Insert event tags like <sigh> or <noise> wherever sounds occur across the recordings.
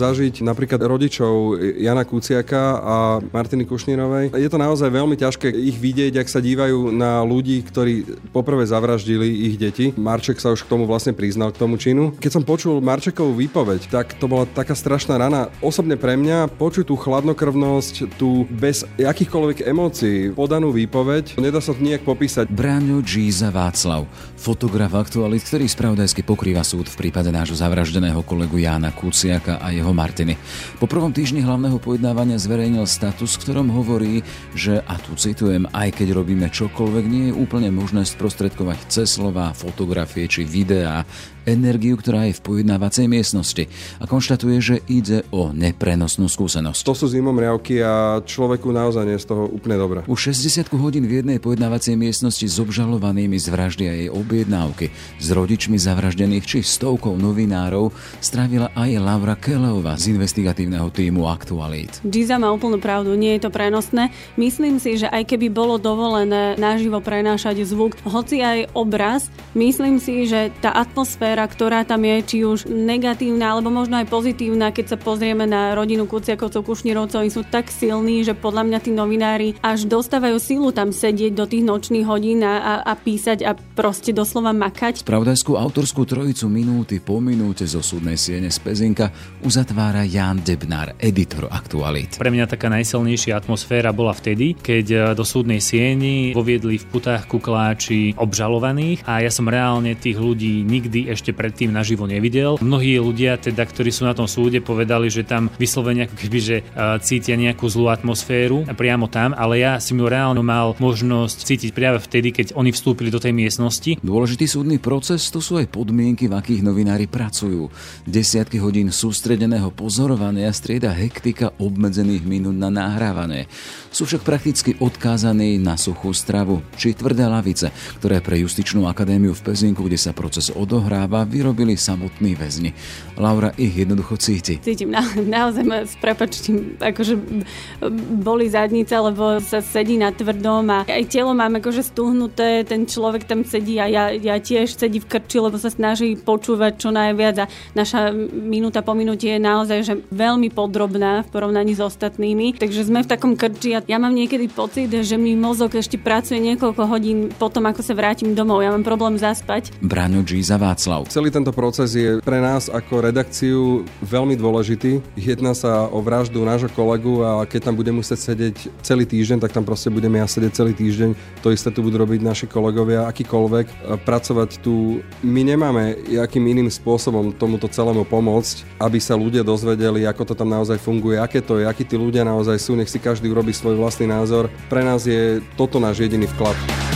zažiť napríklad rodičov Jana Kuciaka a Martiny Kušnírovej. Je to naozaj veľmi ťažké ich vidieť, ak sa dívajú na ľudí, ktorí poprvé zavraždili ich deti. Marček sa už k tomu vlastne priznal k tomu činu. Keď som počul Marčekovú výpoveď, tak to bola taká strašná rana. Osobne pre mňa počuť tú chladnokrvnosť, tú bez akýchkoľvek emócií podanú výpoveď, nedá sa to nejak popísať. Bráňo Gíza Václav, fotograf aktualit, ktorý spravodajsky pokrýva súd v prípade nášho zavraždeného kolegu Jána Kuciaka a jeho Martiny. Po prvom týždni hlavného pojednávania zverejnil status, v ktorom hovorí, že, a tu citujem, aj keď robíme čokoľvek, nie je úplne možné sprostredkovať cez slova, fotografie či videá energiu, ktorá je v pojednávacej miestnosti a konštatuje, že ide o neprenosnú skúsenosť. To sú zimomriavky a človeku naozaj nie je z toho úplne dobré. Už 60 hodín v jednej pojednávacej miestnosti s obžalovanými z vraždy a jej objednávky, s rodičmi zavraždených či stovkou novinárov strávila aj Laura Keleová z investigatívneho týmu Aktualít. Giza má úplnú pravdu, nie je to prenosné. Myslím si, že aj keby bolo dovolené naživo prenášať zvuk, hoci aj obraz, myslím si, že tá atmosféra atmosféra, ktorá tam je, či už negatívna, alebo možno aj pozitívna, keď sa pozrieme na rodinu Kuciakovcov, Kušnírovcov, oni sú tak silní, že podľa mňa tí novinári až dostávajú sílu tam sedieť do tých nočných hodín a, a písať a proste doslova makať. Spravodajskú autorskú trojicu minúty po minúte zo súdnej siene z Pezinka uzatvára Jan Debnár, editor Aktualit. Pre mňa taká najsilnejšia atmosféra bola vtedy, keď e, do súdnej sieni voviedli v putách kukláči obžalovaných a ja som reálne tých ľudí nikdy ešte ešte predtým naživo nevidel. Mnohí ľudia, teda, ktorí sú na tom súde, povedali, že tam vyslovene ako keby, že cítia nejakú zlú atmosféru priamo tam, ale ja si mu reálne mal možnosť cítiť práve vtedy, keď oni vstúpili do tej miestnosti. Dôležitý súdny proces to sú aj podmienky, v akých novinári pracujú. Desiatky hodín sústredeného pozorovania strieda hektika obmedzených minút na nahrávanie. Sú však prakticky odkázaní na suchú stravu či tvrdé lavice, ktoré pre Justičnú akadémiu v Pezinku, kde sa proces odohráva, práva vyrobili samotní väzni. Laura ich jednoducho cíti. Cítim na, naozaj ma s prepačtím, akože boli zadnice, lebo sa sedí na tvrdom a aj telo mám akože stuhnuté, ten človek tam sedí a ja, ja tiež sedí v krči, lebo sa snaží počúvať čo najviac a naša minúta po minúte je naozaj že veľmi podrobná v porovnaní s ostatnými. Takže sme v takom krči a ja mám niekedy pocit, že mi mozog ešte pracuje niekoľko hodín potom, ako sa vrátim domov. Ja mám problém zaspať. Braňo G za Václav. Slav. Celý tento proces je pre nás ako redakciu veľmi dôležitý. Jedná sa o vraždu nášho kolegu a keď tam budem musieť sedieť celý týždeň, tak tam proste budeme ja sedieť celý týždeň. To isté tu budú robiť naši kolegovia, akýkoľvek. Pracovať tu, my nemáme jakým iným spôsobom tomuto celému pomôcť, aby sa ľudia dozvedeli, ako to tam naozaj funguje, aké to je, akí tí ľudia naozaj sú, nech si každý urobí svoj vlastný názor. Pre nás je toto náš jediný vklad.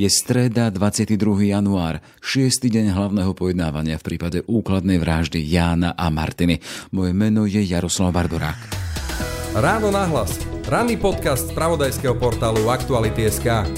Je streda 22. január, 6. deň hlavného pojednávania v prípade úkladnej vraždy Jána a Martiny. Moje meno je Jaroslav Bardorák. Ráno nahlas. Ranný podcast z pravodajského portálu Aktuality.sk.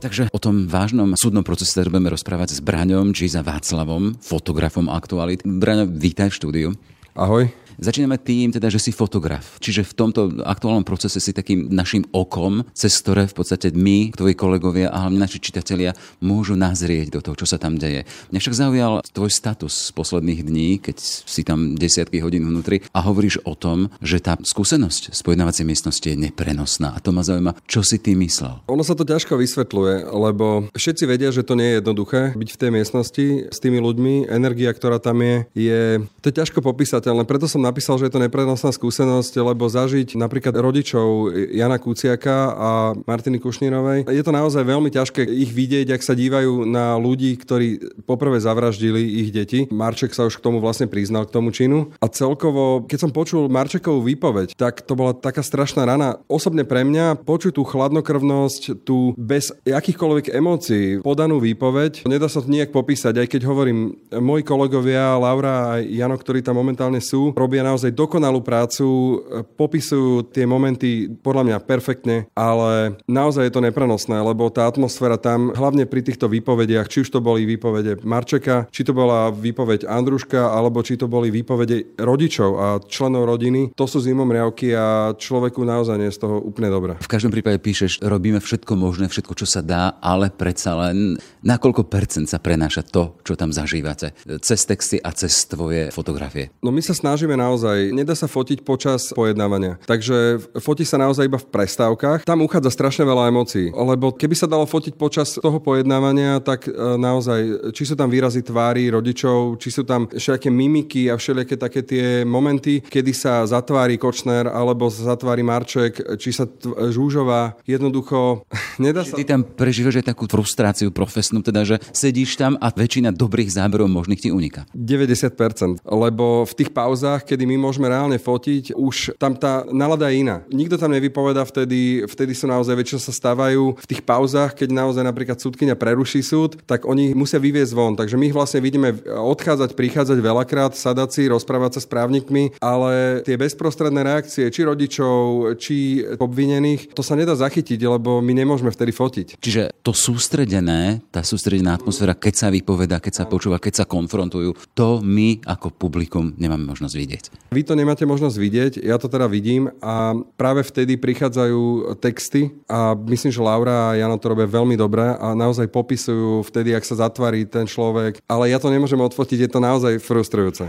Takže o tom vážnom súdnom procese budeme rozprávať s Braňom, či za Václavom, fotografom Aktuality. Braňo, vítaj v štúdiu. Ahoj. Začíname tým, teda, že si fotograf. Čiže v tomto aktuálnom procese si takým našim okom, cez ktoré v podstate my, tvoji kolegovia a hlavne naši čitatelia môžu nazrieť do toho, čo sa tam deje. Mňa však zaujal tvoj status z posledných dní, keď si tam desiatky hodín vnútri a hovoríš o tom, že tá skúsenosť z pojednávacej miestnosti je neprenosná. A to ma zaujíma, čo si ty myslel. Ono sa to ťažko vysvetľuje, lebo všetci vedia, že to nie je jednoduché byť v tej miestnosti s tými ľuďmi. Energia, ktorá tam je, je to je ťažko popísateľné. Preto som napísal, že je to neprenosná skúsenosť, lebo zažiť napríklad rodičov Jana Kuciaka a Martiny Kušnírovej, je to naozaj veľmi ťažké ich vidieť, ak sa dívajú na ľudí, ktorí poprvé zavraždili ich deti. Marček sa už k tomu vlastne priznal k tomu činu. A celkovo, keď som počul Marčekovú výpoveď, tak to bola taká strašná rana. Osobne pre mňa počuť tú chladnokrvnosť, tú bez akýchkoľvek emócií podanú výpoveď, nedá sa to nejak popísať, aj keď hovorím, moji kolegovia Laura a Jano, ktorí tam momentálne sú, robia robia naozaj dokonalú prácu, popisujú tie momenty podľa mňa perfektne, ale naozaj je to neprenosné, lebo tá atmosféra tam, hlavne pri týchto výpovediach, či už to boli výpovede Marčeka, či to bola výpoveď Andruška, alebo či to boli výpovede rodičov a členov rodiny, to sú zimomriavky a človeku naozaj nie je z toho úplne dobré. V každom prípade píšeš, robíme všetko možné, všetko, čo sa dá, ale predsa len na koľko percent sa prenáša to, čo tam zažívate? Cez texty a cez tvoje fotografie. No my sa snažíme naozaj, nedá sa fotiť počas pojednávania. Takže fotí sa naozaj iba v prestávkach. Tam uchádza strašne veľa emócií, lebo keby sa dalo fotiť počas toho pojednávania, tak e, naozaj, či sú tam výrazy tvári rodičov, či sú tam všelijaké mimiky a všelijaké také tie momenty, kedy sa zatvári Kočner alebo zatvári Marček, či sa t- Žúžová, jednoducho <laughs> nedá sa... Ty tam prežívaš aj takú frustráciu profesnú, teda, že sedíš tam a väčšina dobrých záberov možných ti uniká. 90%, lebo v tých pauzách, kedy my môžeme reálne fotiť, už tam tá nalada je iná. Nikto tam nevypoveda vtedy, vtedy sú naozaj väčšinou sa stávajú v tých pauzách, keď naozaj napríklad súdkynia preruší súd, tak oni musia vyviezť von. Takže my ich vlastne vidíme odchádzať, prichádzať veľakrát, sadať si, rozprávať sa s právnikmi, ale tie bezprostredné reakcie, či rodičov, či obvinených, to sa nedá zachytiť, lebo my nemôžeme vtedy fotiť. Čiže to sústredené, tá sústredená atmosféra, keď sa vypoveda, keď sa počúva, keď sa konfrontujú, to my ako publikum nemáme možnosť vidieť. Vy to nemáte možnosť vidieť, ja to teda vidím a práve vtedy prichádzajú texty a myslím, že Laura a Jana to robia veľmi dobre a naozaj popisujú vtedy, ak sa zatvári ten človek, ale ja to nemôžem odfotiť, je to naozaj frustrujúce.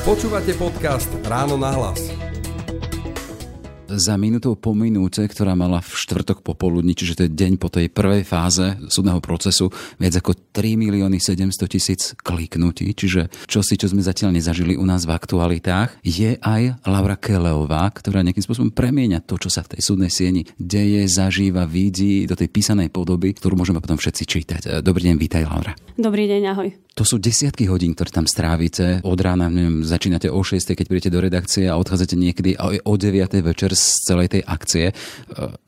Počúvate podcast Ráno na hlas za minútou po minúte, ktorá mala v štvrtok popoludní, čiže to je deň po tej prvej fáze súdneho procesu, viac ako 3 milióny 700 tisíc kliknutí, čiže čo si, čo sme zatiaľ nezažili u nás v aktualitách, je aj Laura Keleová, ktorá nejakým spôsobom premieňa to, čo sa v tej súdnej sieni deje, zažíva, vidí do tej písanej podoby, ktorú môžeme potom všetci čítať. Dobrý deň, vítaj Laura. Dobrý deň, ahoj. To sú desiatky hodín, ktoré tam strávite. Od rána, neviem, začínate o 6, keď príjete do redakcie a odchádzate niekedy o 9 večer z celej tej akcie. E,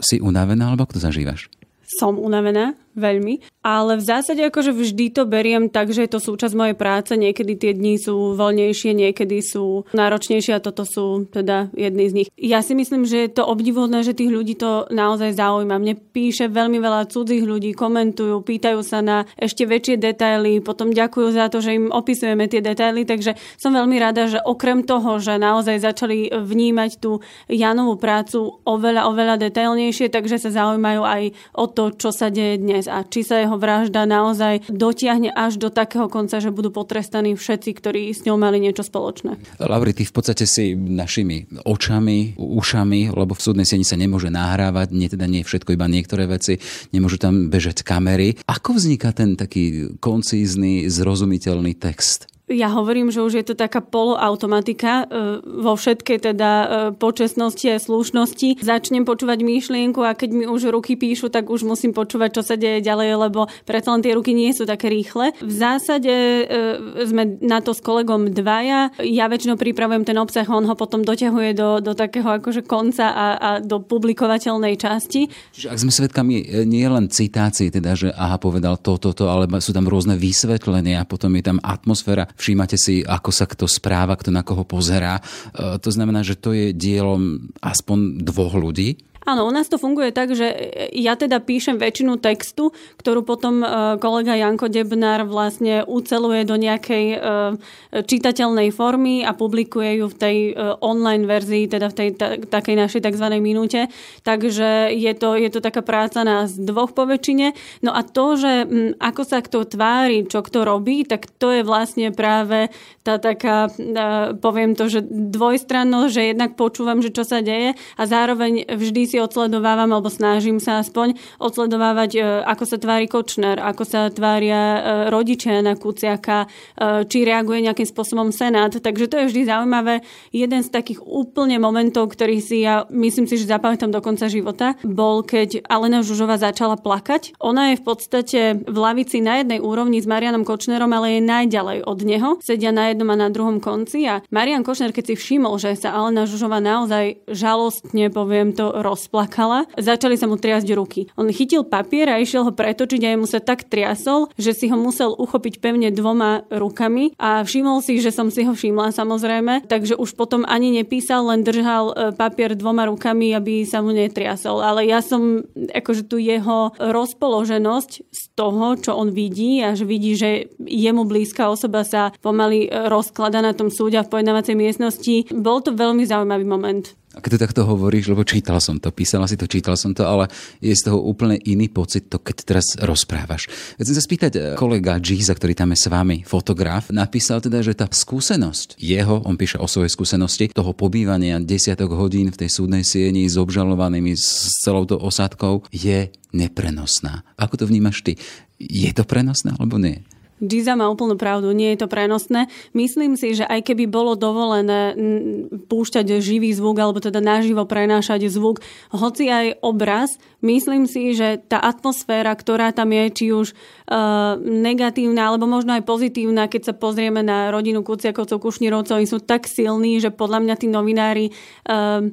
si unavená, alebo ako to zažívaš? Som unavená, veľmi. Ale v zásade akože vždy to beriem tak, že je to súčasť mojej práce. Niekedy tie dni sú voľnejšie, niekedy sú náročnejšie a toto sú teda jedny z nich. Ja si myslím, že je to obdivodné, že tých ľudí to naozaj zaujíma. Mne píše veľmi veľa cudzích ľudí, komentujú, pýtajú sa na ešte väčšie detaily, potom ďakujú za to, že im opisujeme tie detaily, takže som veľmi rada, že okrem toho, že naozaj začali vnímať tú Janovú prácu oveľa, oveľa detailnejšie, takže sa zaujímajú aj o to, čo sa deje dnes dnes a či sa jeho vražda naozaj dotiahne až do takého konca, že budú potrestaní všetci, ktorí s ňou mali niečo spoločné. Lauri, ty v podstate si našimi očami, ušami, lebo v súdnej sieni sa nemôže nahrávať, nie teda nie všetko, iba niektoré veci, nemôžu tam bežať kamery. Ako vzniká ten taký koncízny, zrozumiteľný text? Ja hovorím, že už je to taká poloautomatika e, vo všetkej teda e, počestnosti a slušnosti. Začnem počúvať myšlienku a keď mi už ruky píšu, tak už musím počúvať, čo sa deje ďalej, lebo predsa len tie ruky nie sú také rýchle. V zásade e, sme na to s kolegom dvaja. Ja väčšinou pripravujem ten obsah, on ho potom doťahuje do, do takého akože konca a, a do publikovateľnej časti. Čiže ak sme svedkami nie len citácií, teda, že aha, povedal toto, to, to, ale sú tam rôzne vysvetlenia, potom je tam atmosféra všímate si, ako sa kto správa, kto na koho pozerá. E, to znamená, že to je dielom aspoň dvoch ľudí. Áno, u nás to funguje tak, že ja teda píšem väčšinu textu, ktorú potom e, kolega Janko Debnár vlastne uceluje do nejakej e, čitateľnej formy a publikuje ju v tej e, online verzii, teda v tej takej našej tzv. minúte. Takže je to, je to taká práca nás dvoch po väčšine. No a to, že ako sa kto tvári, čo kto robí, tak to je vlastne práve tá taká, poviem to, že dvojstrannosť, že jednak počúvam, že čo sa deje a zároveň vždy si odsledovávam, alebo snažím sa aspoň odsledovávať, e, ako sa tvári Kočner, ako sa tvária e, rodičia na Kuciaka, e, či reaguje nejakým spôsobom Senát. Takže to je vždy zaujímavé. Jeden z takých úplne momentov, ktorý si ja myslím si, že zapamätám do konca života, bol, keď Alena Žužová začala plakať. Ona je v podstate v lavici na jednej úrovni s Marianom Kočnerom, ale je najďalej od neho. Sedia na jednom a na druhom konci a Marian Kočner, keď si všimol, že sa Alena Žužová naozaj žalostne, poviem to, roz rozplakala. Začali sa mu triasť ruky. On chytil papier a išiel ho pretočiť a mu sa tak triasol, že si ho musel uchopiť pevne dvoma rukami a všimol si, že som si ho všimla samozrejme, takže už potom ani nepísal, len držal e, papier dvoma rukami, aby sa mu netriasol. Ale ja som akože tu jeho rozpoloženosť z toho, čo on vidí a že vidí, že jemu blízka osoba sa pomaly rozklada na tom súde a v pojednávacej miestnosti. Bol to veľmi zaujímavý moment. Keď to takto hovoríš, lebo čítal som to, písala si to, čítal som to, ale je z toho úplne iný pocit, to keď teraz rozprávaš. Chcem sa spýtať, eh, kolega Giza, ktorý tam je s vami, fotograf, napísal teda, že tá skúsenosť jeho, on píše o svojej skúsenosti, toho pobývania desiatok hodín v tej súdnej sieni s obžalovanými, s celou tou osádkou, je neprenosná. Ako to vnímaš ty? Je to prenosné alebo nie? Giza má úplnú pravdu, nie je to prenosné. Myslím si, že aj keby bolo dovolené púšťať živý zvuk alebo teda naživo prenášať zvuk, hoci aj obraz, myslím si, že tá atmosféra, ktorá tam je, či už uh, negatívna alebo možno aj pozitívna, keď sa pozrieme na rodinu Kuciakovcov, Kušnírovcov, oni sú tak silní, že podľa mňa tí novinári uh,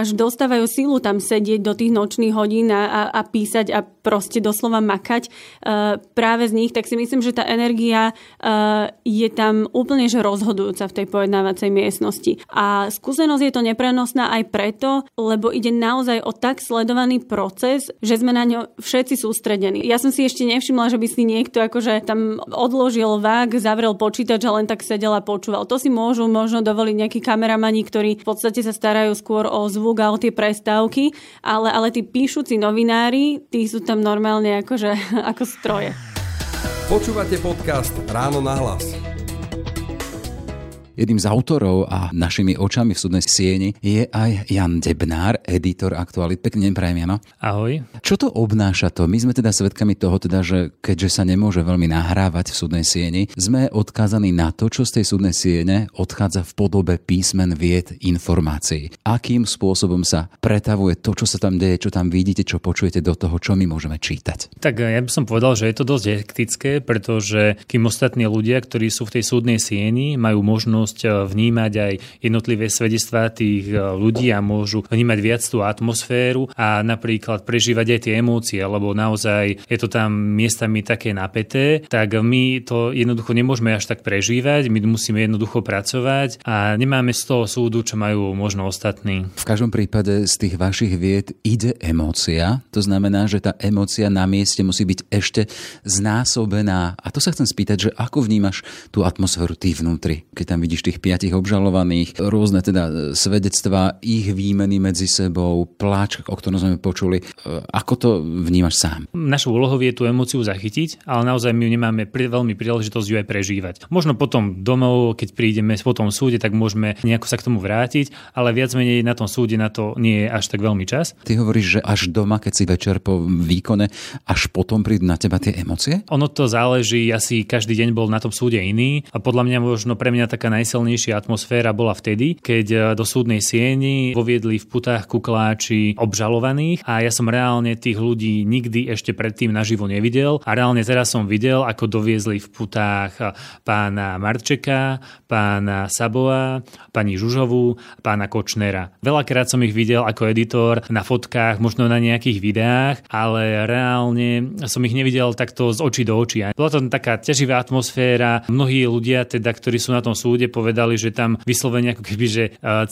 až dostávajú silu tam sedieť do tých nočných hodín a, a písať a proste doslova makať uh, práve z nich, tak si myslím, že tá energia uh, je tam úplne že rozhodujúca v tej pojednávacej miestnosti. A skúsenosť je to neprenosná aj preto, lebo ide naozaj o tak sledovaný proces, že sme na ňo všetci sústredení. Ja som si ešte nevšimla, že by si niekto akože tam odložil vák, zavrel počítač a len tak sedel a počúval. To si môžu možno dovoliť nejakí kameramani, ktorí v podstate sa starajú skôr o zvuk zvuk a tie prestávky, ale, ale tí píšuci novinári, tí sú tam normálne akože, <laughs> ako stroje. Počúvate podcast Ráno na hlas. Jedným z autorov a našimi očami v súdnej sieni je aj Jan Debnár, editor Aktualit. Pekne prajem, Jano. Ahoj. Čo to obnáša to? My sme teda svedkami toho, teda, že keďže sa nemôže veľmi nahrávať v súdnej sieni, sme odkázaní na to, čo z tej súdnej siene odchádza v podobe písmen vied informácií. Akým spôsobom sa pretavuje to, čo sa tam deje, čo tam vidíte, čo počujete do toho, čo my môžeme čítať? Tak ja by som povedal, že je to dosť hektické, pretože kým ostatní ľudia, ktorí sú v tej súdnej sieni, majú možnosť možnosť eh, vnímať aj jednotlivé svedectvá tých eh, ľudí a môžu vnímať viac tú atmosféru a napríklad prežívať aj tie emócie, lebo naozaj je to tam miestami také napäté, tak my to jednoducho nemôžeme až tak prežívať, my musíme jednoducho pracovať a nemáme z toho súdu, čo majú možno ostatní. V každom prípade z tých vašich vied ide emócia, to znamená, že tá emócia na mieste musí byť ešte znásobená. A to sa chcem spýtať, že ako vnímaš tú atmosféru ty vnútri, keď tam vidíš vidíš tých piatich obžalovaných, rôzne teda svedectvá, ich výmeny medzi sebou, pláč, o ktorom sme počuli. E, ako to vnímaš sám? Našou úlohou je tú emóciu zachytiť, ale naozaj my nemáme veľmi príležitosť ju aj prežívať. Možno potom domov, keď prídeme po tom súde, tak môžeme nejako sa k tomu vrátiť, ale viac menej na tom súde na to nie je až tak veľmi čas. Ty hovoríš, že až doma, keď si večer po výkone, až potom prídu na teba tie emócie? Ono to záleží, asi každý deň bol na tom súde iný a podľa mňa možno pre mňa taká najsilnejšia atmosféra bola vtedy, keď e, do súdnej sieni voviedli v putách kukláči obžalovaných a ja som reálne tých ľudí nikdy ešte predtým naživo nevidel a reálne teraz som videl, ako doviezli v putách e, pána Marčeka, pána Saboa, pani Žužovú, pána Kočnera. Veľakrát som ich videl ako editor na fotkách, možno na nejakých videách, ale reálne som ich nevidel takto z očí do očí. Bola to taká ťaživá atmosféra. Mnohí ľudia, teda, ktorí sú na tom súde, povedali, že tam vyslovene ako keby, že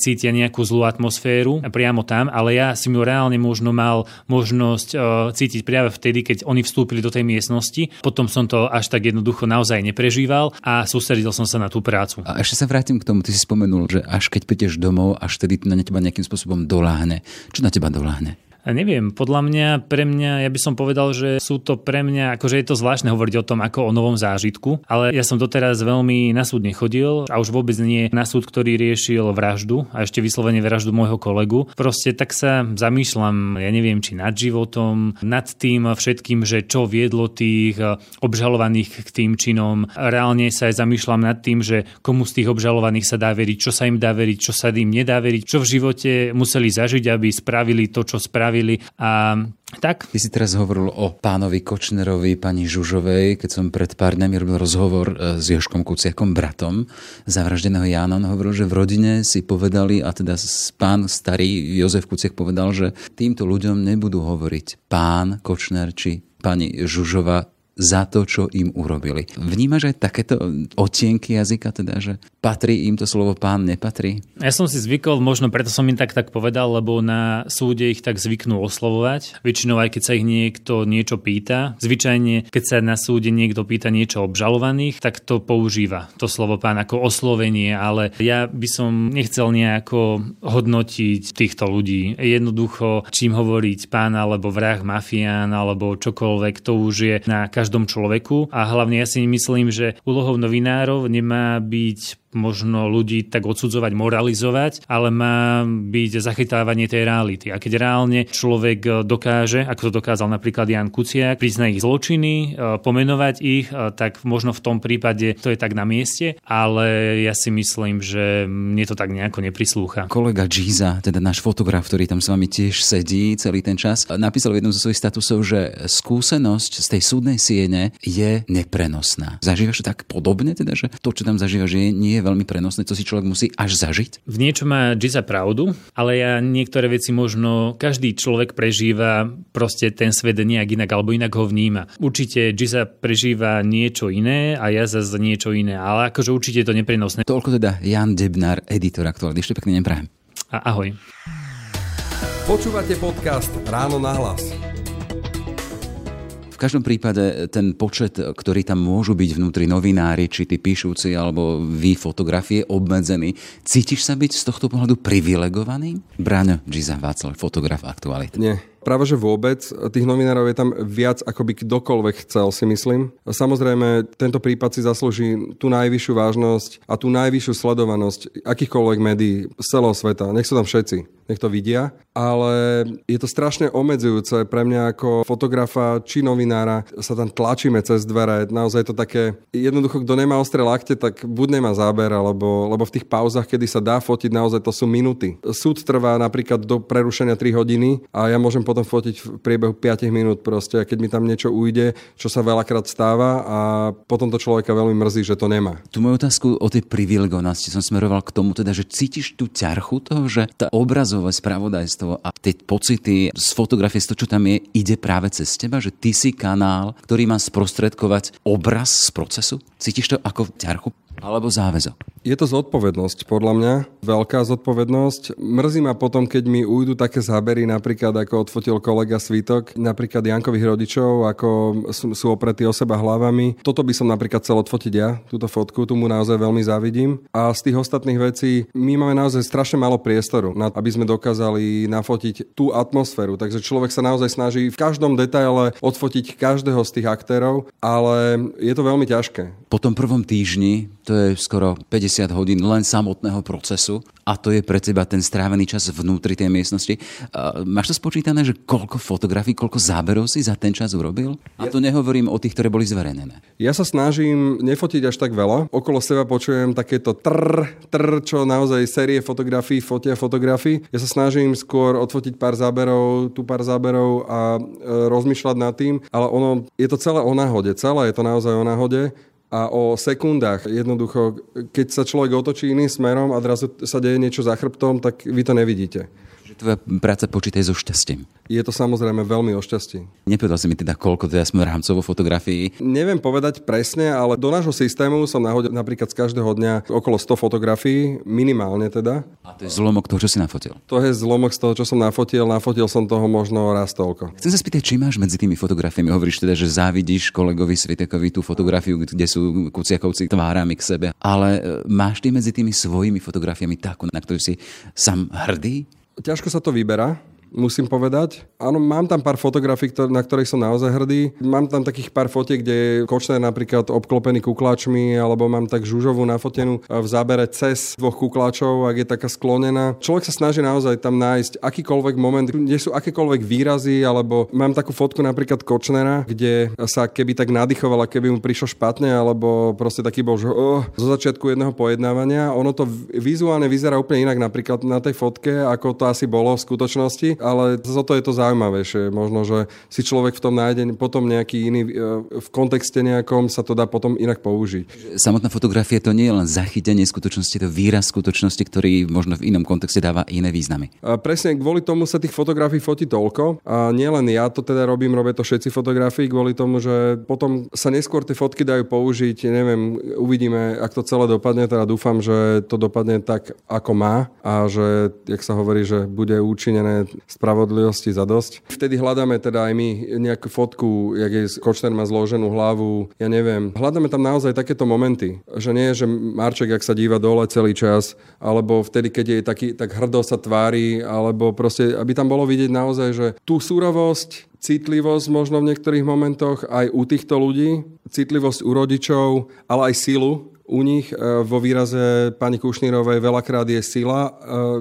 cítia nejakú zlú atmosféru priamo tam, ale ja si mu reálne možno mal možnosť cítiť práve vtedy, keď oni vstúpili do tej miestnosti. Potom som to až tak jednoducho naozaj neprežíval a sústredil som sa na tú prácu. A ešte sa vrátim k tomu, ty si spomenul, že až keď prídeš domov, až tedy na teba nejakým spôsobom doláhne. Čo na teba doláhne? Neviem, podľa mňa, pre mňa, ja by som povedal, že sú to pre mňa, akože je to zvláštne hovoriť o tom ako o novom zážitku, ale ja som doteraz veľmi na súd nechodil a už vôbec nie na súd, ktorý riešil vraždu a ešte vyslovene vraždu môjho kolegu. Proste tak sa zamýšľam, ja neviem, či nad životom, nad tým všetkým, že čo viedlo tých obžalovaných k tým činom. Reálne sa aj zamýšľam nad tým, že komu z tých obžalovaných sa dá veriť, čo sa im dá veriť, čo sa im nedá veriť, čo v živote museli zažiť, aby spravili to, čo spravili bavili a tak. Ty si teraz hovoril o pánovi Kočnerovi, pani Žužovej, keď som pred pár dňami robil rozhovor e, s Joškom Kuciakom, bratom zavraždeného Jána. On hovoril, že v rodine si povedali, a teda pán starý Jozef Kuciak povedal, že týmto ľuďom nebudú hovoriť pán Kočner či pani Žužova za to, čo im urobili. Vnímaš aj takéto odtienky jazyka, teda, že patrí im to slovo pán, nepatrí? Ja som si zvykol, možno preto som im tak tak povedal, lebo na súde ich tak zvyknú oslovovať. Väčšinou aj keď sa ich niekto niečo pýta, zvyčajne keď sa na súde niekto pýta niečo obžalovaných, tak to používa to slovo pán ako oslovenie, ale ja by som nechcel nejako hodnotiť týchto ľudí. Jednoducho, čím hovoriť pán alebo vrah, mafián alebo čokoľvek, to už je na každom človeku. A hlavne ja si myslím, že úlohou novinárov nemá byť možno ľudí tak odsudzovať, moralizovať, ale má byť zachytávanie tej reality. A keď reálne človek dokáže, ako to dokázal napríklad Jan Kuciak, priznať ich zločiny, e, pomenovať ich, e, tak možno v tom prípade to je tak na mieste, ale ja si myslím, že mne to tak nejako neprislúcha. Kolega Giza, teda náš fotograf, ktorý tam s vami tiež sedí celý ten čas, napísal v jednom zo svojich statusov, že skúsenosť z tej súdnej siene je neprenosná. Zažívaš tak podobne, teda, že to, čo tam zažívaš, je nie je veľmi prenosné, to si človek musí až zažiť? V niečo má Giza pravdu, ale ja niektoré veci možno každý človek prežíva proste ten svet nejak inak alebo inak ho vníma. Určite Giza prežíva niečo iné a ja zase niečo iné, ale akože určite je to neprenosné. Toľko teda Jan Debnár, editor aktuálny. Ešte pekne neprajem. A ahoj. Počúvate podcast Ráno na hlas každom prípade ten počet, ktorý tam môžu byť vnútri novinári, či tí píšuci, alebo vy fotografie obmedzený. Cítiš sa byť z tohto pohľadu privilegovaný? Bráňo Giza Václav, fotograf aktuality. Nie, Práve že vôbec. Tých novinárov je tam viac, ako by kdokoľvek chcel, si myslím. Samozrejme, tento prípad si zaslúži tú najvyššiu vážnosť a tú najvyššiu sledovanosť akýchkoľvek médií z celého sveta. Nech sú tam všetci, nech to vidia. Ale je to strašne obmedzujúce pre mňa ako fotografa či novinára. Sa tam tlačíme cez dvere. Naozaj je to také, jednoducho, kto nemá ostré lakte, tak buď nemá záber, alebo, lebo v tých pauzach, kedy sa dá fotiť, naozaj to sú minuty. Súd trvá napríklad do prerušenia 3 hodiny a ja môžem potom fotiť v priebehu 5 minút proste, keď mi tam niečo ujde, čo sa veľakrát stáva a potom to človeka veľmi mrzí, že to nemá. Tu moju otázku o tej privilegovanosti som smeroval k tomu, teda, že cítiš tú ťarchu toho, že tá obrazové spravodajstvo a tie pocity z fotografie, z toho, čo tam je, ide práve cez teba, že ty si kanál, ktorý má sprostredkovať obraz z procesu? Cítiš to ako ťarchu? Alebo záväzok? Je to zodpovednosť, podľa mňa, veľká zodpovednosť. Mrzí ma potom, keď mi ujdu také zábery, napríklad ako odfotil kolega Svítok, napríklad Jankových rodičov, ako sú, sú opretí o seba hlavami. Toto by som napríklad chcel odfotiť ja, túto fotku, tu mu naozaj veľmi závidím. A z tých ostatných vecí, my máme naozaj strašne málo priestoru, na, aby sme dokázali nafotiť tú atmosféru. Takže človek sa naozaj snaží v každom detaile odfotiť každého z tých aktérov, ale je to veľmi ťažké. Po tom prvom týždni to je skoro 50 hodín len samotného procesu a to je pre teba ten strávený čas vnútri tej miestnosti. Máš to spočítané, že koľko fotografií, koľko záberov si za ten čas urobil? A to nehovorím o tých, ktoré boli zverejnené. Ja sa snažím nefotiť až tak veľa. Okolo seba počujem takéto trr, trr, čo naozaj série fotografií, fotia fotografií. Ja sa snažím skôr odfotiť pár záberov, tu pár záberov a e, rozmýšľať nad tým, ale ono, je to celé o náhode. Celé je to naozaj o náhode a o sekundách. Jednoducho, keď sa človek otočí iným smerom a zrazu sa deje niečo za chrbtom, tak vy to nevidíte tvoja práca počítaj so šťastím. Je to samozrejme veľmi o šťastí. Nepovedal si mi teda, koľko teda sme rámcovo fotografií. Neviem povedať presne, ale do nášho systému som nahodil napríklad z každého dňa okolo 100 fotografií, minimálne teda. A to je zlomok toho, čo si nafotil? To je zlomok z toho, čo som nafotil. Nafotil som toho možno raz toľko. Chcem sa spýtať, či máš medzi tými fotografiami, hovoríš teda, že závidíš kolegovi Svitekovi tú fotografiu, kde sú kuciakovci tvárami k sebe, ale e, máš ty medzi tými svojimi fotografiami takú, na ktorú si sám hrdý? Ťažko sa to vyberá musím povedať. Áno, mám tam pár fotografií, na ktorých som naozaj hrdý. Mám tam takých pár fotiek, kde je Kočner napríklad obklopený kukláčmi, alebo mám tak žužovú nafotenú v zábere cez dvoch kukláčov, ak je taká sklonená. Človek sa snaží naozaj tam nájsť akýkoľvek moment, kde sú akékoľvek výrazy, alebo mám takú fotku napríklad Kočnera, kde sa keby tak nadýchoval, keby mu prišlo špatne, alebo proste taký bol, že oh, zo začiatku jedného pojednávania. Ono to vizuálne vyzerá úplne inak napríklad na tej fotke, ako to asi bolo v skutočnosti ale za to je to zaujímavejšie. Možno, že si človek v tom nájde potom nejaký iný, v kontexte nejakom sa to dá potom inak použiť. Samotná fotografia to nie je len zachytenie skutočnosti, to výraz skutočnosti, ktorý možno v inom kontexte dáva iné významy. A presne kvôli tomu sa tých fotografií fotí toľko. A nielen ja to teda robím, robia to všetci fotografii kvôli tomu, že potom sa neskôr tie fotky dajú použiť, neviem, uvidíme, ak to celé dopadne, teda dúfam, že to dopadne tak, ako má a že, jak sa hovorí, že bude účinené spravodlivosti za dosť. Vtedy hľadáme teda aj my nejakú fotku, jak je Kočner má zloženú hlavu, ja neviem. Hľadáme tam naozaj takéto momenty, že nie, že Marček, ak sa díva dole celý čas, alebo vtedy, keď je taký, tak hrdo sa tvári, alebo proste, aby tam bolo vidieť naozaj, že tú súrovosť, citlivosť možno v niektorých momentoch aj u týchto ľudí, citlivosť u rodičov, ale aj silu, u nich e, vo výraze pani Kušnírovej veľakrát je sila e,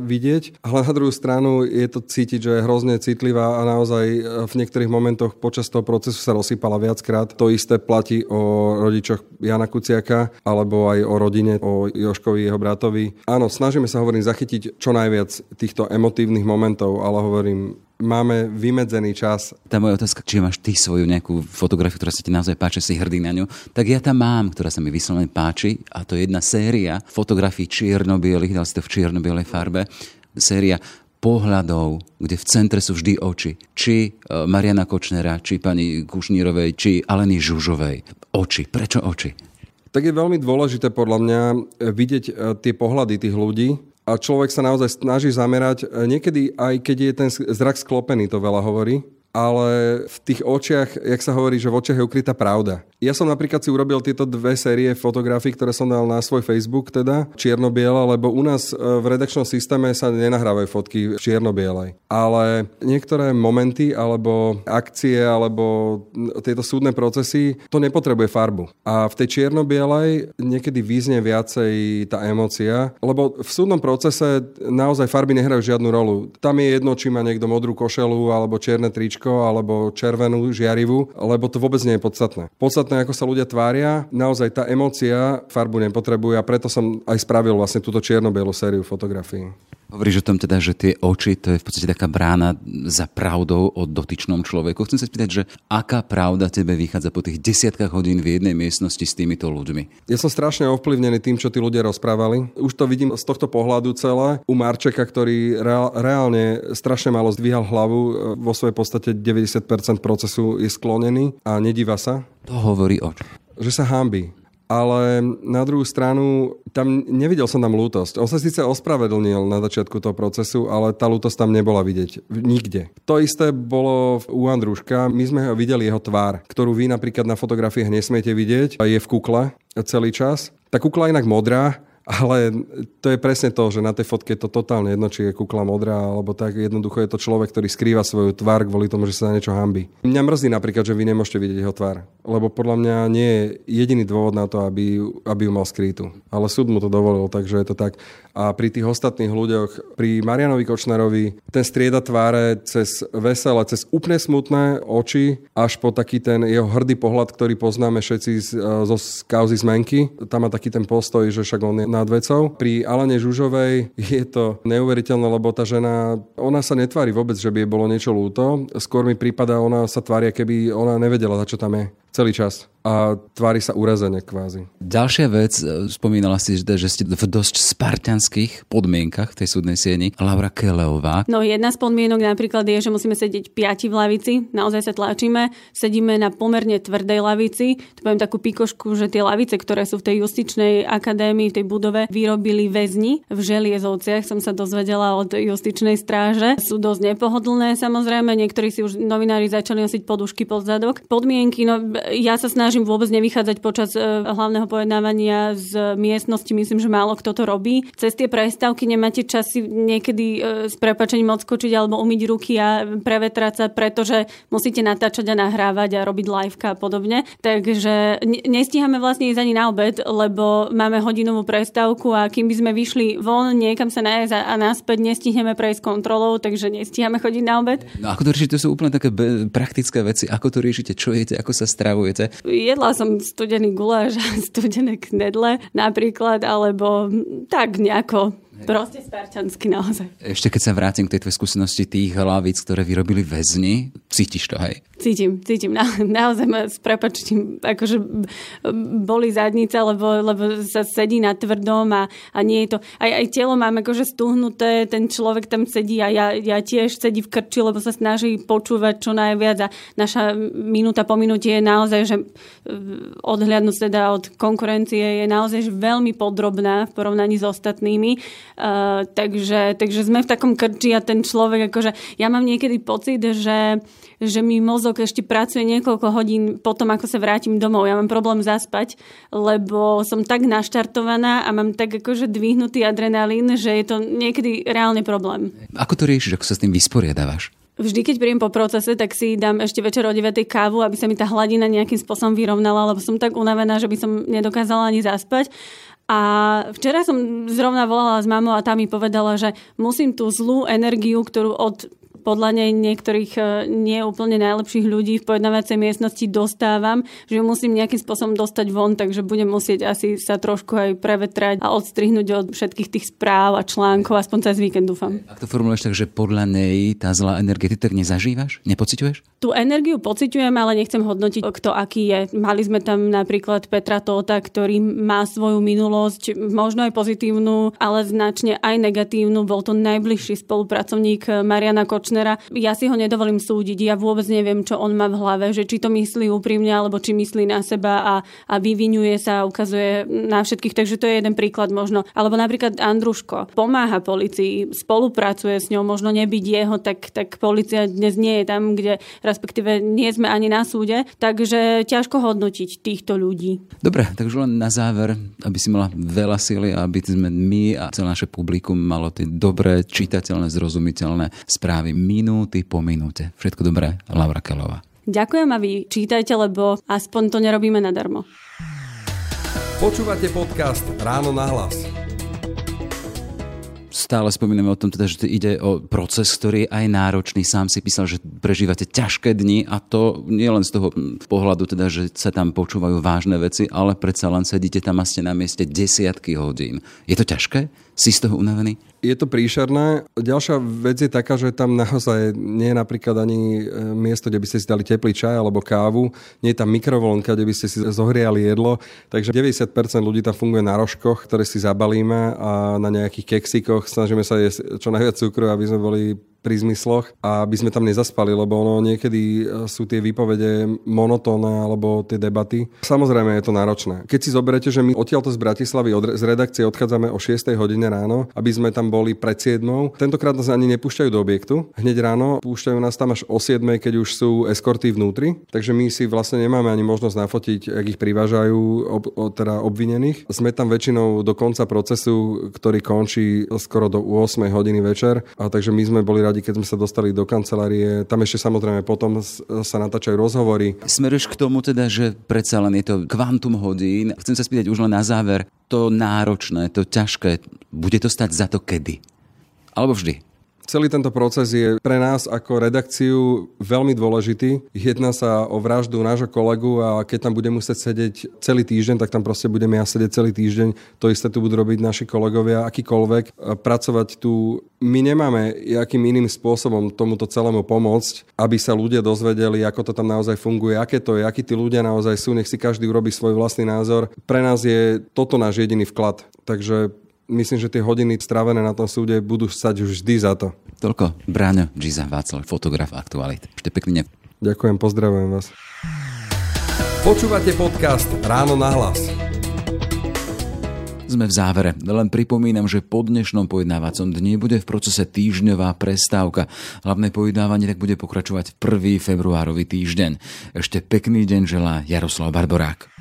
vidieť, ale na druhú stranu je to cítiť, že je hrozne citlivá a naozaj e, v niektorých momentoch počas toho procesu sa rozsypala viackrát. To isté platí o rodičoch Jana Kuciaka alebo aj o rodine, o Joškovi, jeho bratovi. Áno, snažíme sa, hovorím, zachytiť čo najviac týchto emotívnych momentov, ale hovorím, máme vymedzený čas. Tá moja otázka, či máš ty svoju nejakú fotografiu, ktorá sa ti naozaj páči, si hrdý na ňu, tak ja tam mám, ktorá sa mi vyslovene páči a to je jedna séria fotografií čierno-bielých, dal si to v čierno-bielej farbe, séria pohľadov, kde v centre sú vždy oči. Či e, Mariana Kočnera, či pani Kušnírovej, či Aleny Žužovej. Oči. Prečo oči? Tak je veľmi dôležité podľa mňa e, vidieť e, tie pohľady tých ľudí, a človek sa naozaj snaží zamerať, e, niekedy aj keď je ten zrak sklopený, to veľa hovorí, ale v tých očiach, jak sa hovorí, že v očiach je ukrytá pravda. Ja som napríklad si urobil tieto dve série fotografií, ktoré som dal na svoj Facebook, teda čierno lebo u nás e, v redakčnom systéme sa nenahrávajú fotky v čierno-bielej. Ale niektoré momenty alebo akcie alebo tieto súdne procesy, to nepotrebuje farbu. A v tej čierno niekedy význe viacej tá emócia, lebo v súdnom procese naozaj farby nehrajú žiadnu rolu. Tam je jedno, či má niekto modrú košelu alebo čierne tričko alebo červenú žiarivú, lebo to vôbec nie je podstatné. Podstatné, ako sa ľudia tvária, naozaj tá emócia farbu nepotrebuje a preto som aj spravil vlastne túto čierno sériu fotografií. Hovoríš o tom teda, že tie oči, to je v podstate taká brána za pravdou o dotyčnom človeku. Chcem sa spýtať, že aká pravda tebe vychádza po tých desiatkách hodín v jednej miestnosti s týmito ľuďmi? Ja som strašne ovplyvnený tým, čo tí ľudia rozprávali. Už to vidím z tohto pohľadu celé. U Marčeka, ktorý reál, reálne strašne malo zdvíhal hlavu, e, vo svojej podstate 90% procesu je sklonený a nedíva sa. To hovorí o Že sa hámbi ale na druhú stranu tam nevidel som tam lútosť. On sa síce ospravedlnil na začiatku toho procesu, ale tá lútosť tam nebola vidieť. Nikde. To isté bolo u Andruška. My sme videli jeho tvár, ktorú vy napríklad na fotografiách nesmiete vidieť. Je v kukle celý čas. Tá kukla inak modrá, ale to je presne to, že na tej fotke je to totálne jedno, či je kukla modrá, alebo tak jednoducho je to človek, ktorý skrýva svoju tvár kvôli tomu, že sa na niečo hambí. Mňa mrzí napríklad, že vy nemôžete vidieť jeho tvár, lebo podľa mňa nie je jediný dôvod na to, aby, aby ju mal skrýtu. Ale súd mu to dovolil, takže je to tak. A pri tých ostatných ľuďoch, pri Marianovi Kočnerovi, ten strieda tváre cez veselé, cez úplne smutné oči, až po taký ten jeho hrdý pohľad, ktorý poznáme všetci z, zo kauzy zmenky. Tam má taký ten postoj, že však on je nad vecou. Pri Alane Žužovej je to neuveriteľné, lebo tá žena, ona sa netvári vôbec, že by jej bolo niečo ľúto. Skôr mi prípada, ona sa tvári, keby ona nevedela, za čo tam je celý čas a tvári sa urazene kvázi. Ďalšia vec, e, spomínala si, že ste v dosť spartianských podmienkach v tej súdnej sieni. Laura Keleová. No jedna z podmienok napríklad je, že musíme sedieť piati v lavici, naozaj sa tlačíme, sedíme na pomerne tvrdej lavici. Tu poviem takú pikošku, že tie lavice, ktoré sú v tej justičnej akadémii, v tej budove, vyrobili väzni v želiezovciach, som sa dozvedela od justičnej stráže. Sú dosť nepohodlné samozrejme, niektorí si už novinári začali nosiť podušky pod zadok. Podmienky, no ja sa snažím vôbec nevychádzať počas e, hlavného pojednávania z miestnosti. Myslím, že málo kto to robí. Cez tie prestávky nemáte čas si niekedy e, s prepačením odskočiť alebo umyť ruky a prevetrať sa, pretože musíte natáčať a nahrávať a robiť live a podobne. Takže nestíhame vlastne ísť ani na obed, lebo máme hodinovú prestávku a kým by sme vyšli von, niekam sa nájsť a naspäť, nestihneme prejsť kontrolou, takže nestíhame chodiť na obed. No ako to riešite? To sú úplne také praktické veci. Ako to riešite? Čo jete? Ako sa stravujete? Jedla som studený guláš a <laughs> studené knedle napríklad, alebo tak nejako Proste spartansky naozaj. Ešte keď sa vrátim k tej tvojej skúsenosti tých hlavíc, ktoré vyrobili väzni, cítiš to, hej? Cítim, cítim. <laughs> Na, naozaj ma s prepačtím, akože boli zadnice, lebo, lebo sa sedí na tvrdom a, a nie je to... Aj, aj telo mám akože stuhnuté, ten človek tam sedí a ja, ja tiež sedí v krči, lebo sa snaží počúvať čo najviac a naša minúta po minúte je naozaj, že odhľadnúť teda od konkurencie je naozaj veľmi podrobná v porovnaní s ostatnými. Uh, takže, takže sme v takom krči a ten človek, akože ja mám niekedy pocit, že, že mi mozog ešte pracuje niekoľko hodín potom, ako sa vrátim domov. Ja mám problém zaspať, lebo som tak naštartovaná a mám tak akože dvihnutý adrenalín, že je to niekedy reálne problém. Ako to riešiš, ako sa s tým vysporiadávaš? Vždy, keď príjem po procese, tak si dám ešte večer o 9. kávu, aby sa mi tá hladina nejakým spôsobom vyrovnala, lebo som tak unavená, že by som nedokázala ani zaspať. A včera som zrovna volala s mamou a tá mi povedala, že musím tú zlú energiu, ktorú od podľa nej niektorých e, nie úplne najlepších ľudí v pojednávacej miestnosti dostávam, že ju musím nejakým spôsobom dostať von, takže budem musieť asi sa trošku aj prevetrať a odstrihnúť od všetkých tých správ a článkov, aspoň cez víkend dúfam. Ak to formuluješ tak, že podľa nej tá zlá energia, ty tak nezažívaš? Nepociťuješ? Tú energiu pociťujem, ale nechcem hodnotiť, kto aký je. Mali sme tam napríklad Petra Tóta, ktorý má svoju minulosť, možno aj pozitívnu, ale značne aj negatívnu. Bol to najbližší spolupracovník Mariana Koč Kočnera, ja si ho nedovolím súdiť. Ja vôbec neviem, čo on má v hlave, že či to myslí úprimne, alebo či myslí na seba a, a vyvinuje sa a ukazuje na všetkých. Takže to je jeden príklad možno. Alebo napríklad Andruško pomáha policii, spolupracuje s ňou, možno nebyť jeho, tak, tak policia dnes nie je tam, kde respektíve nie sme ani na súde. Takže ťažko hodnotiť týchto ľudí. Dobre, takže len na záver, aby si mala veľa síly a aby sme my a celé naše publikum malo tie dobré, čitateľné, zrozumiteľné správy minúty po minúte. Všetko dobré, Laura Kelová. Ďakujem a vy čítajte, lebo aspoň to nerobíme nadarmo. Počúvate podcast Ráno na hlas. Stále spomíname o tom, teda, že ide o proces, ktorý je aj náročný. Sám si písal, že prežívate ťažké dni a to nie len z toho pohľadu, teda, že sa tam počúvajú vážne veci, ale predsa len sedíte tam a ste na mieste desiatky hodín. Je to ťažké? Si z toho unavený? Je to príšerné. Ďalšia vec je taká, že tam naozaj nie je napríklad ani e, miesto, kde by ste si dali teplý čaj alebo kávu. Nie je tam mikrovlnka, kde by ste si zohriali jedlo. Takže 90% ľudí tam funguje na rožkoch, ktoré si zabalíme a na nejakých keksikoch snažíme sa jesť čo najviac cukru, aby sme boli pri zmysloch a aby sme tam nezaspali, lebo ono niekedy e, sú tie výpovede monotónne alebo tie debaty. Samozrejme je to náročné. Keď si zoberete, že my odtiaľto z Bratislavy od, z redakcie odchádzame o 6 hodine ráno, aby sme tam boli pred 7. Tentokrát nás ani nepúšťajú do objektu. Hneď ráno púšťajú nás tam až o 7, keď už sú eskorty vnútri. Takže my si vlastne nemáme ani možnosť nafotiť, ak ich privážajú ob, o, teda obvinených. Sme tam väčšinou do konca procesu, ktorý končí skoro do 8 hodiny večer. A takže my sme boli radi, keď sme sa dostali do kancelárie. Tam ešte samozrejme potom sa natáčajú rozhovory. Smeruješ k tomu teda, že predsa len je to kvantum hodín. Chcem sa spýtať už len na záver. To náročné, to ťažké, bude to stať za to kedy? Alebo vždy? Celý tento proces je pre nás ako redakciu veľmi dôležitý. Jedná sa o vraždu nášho kolegu a keď tam budem musieť sedieť celý týždeň, tak tam proste budeme ja sedieť celý týždeň. To isté tu budú robiť naši kolegovia, akýkoľvek. Pracovať tu my nemáme jakým iným spôsobom tomuto celému pomôcť, aby sa ľudia dozvedeli, ako to tam naozaj funguje, aké to je, akí tí ľudia naozaj sú, nech si každý urobí svoj vlastný názor. Pre nás je toto náš jediný vklad. Takže myslím, že tie hodiny strávené na tom súde budú stať už vždy za to. Toľko Bráňo Giza Václav, fotograf Aktualit. Ešte pekný deň. Ďakujem, pozdravujem vás. Počúvate podcast Ráno na hlas. Sme v závere. Len pripomínam, že po dnešnom pojednávacom dni bude v procese týždňová prestávka. Hlavné pojednávanie tak bude pokračovať 1. februárový týždeň. Ešte pekný deň želá Jaroslav Barborák.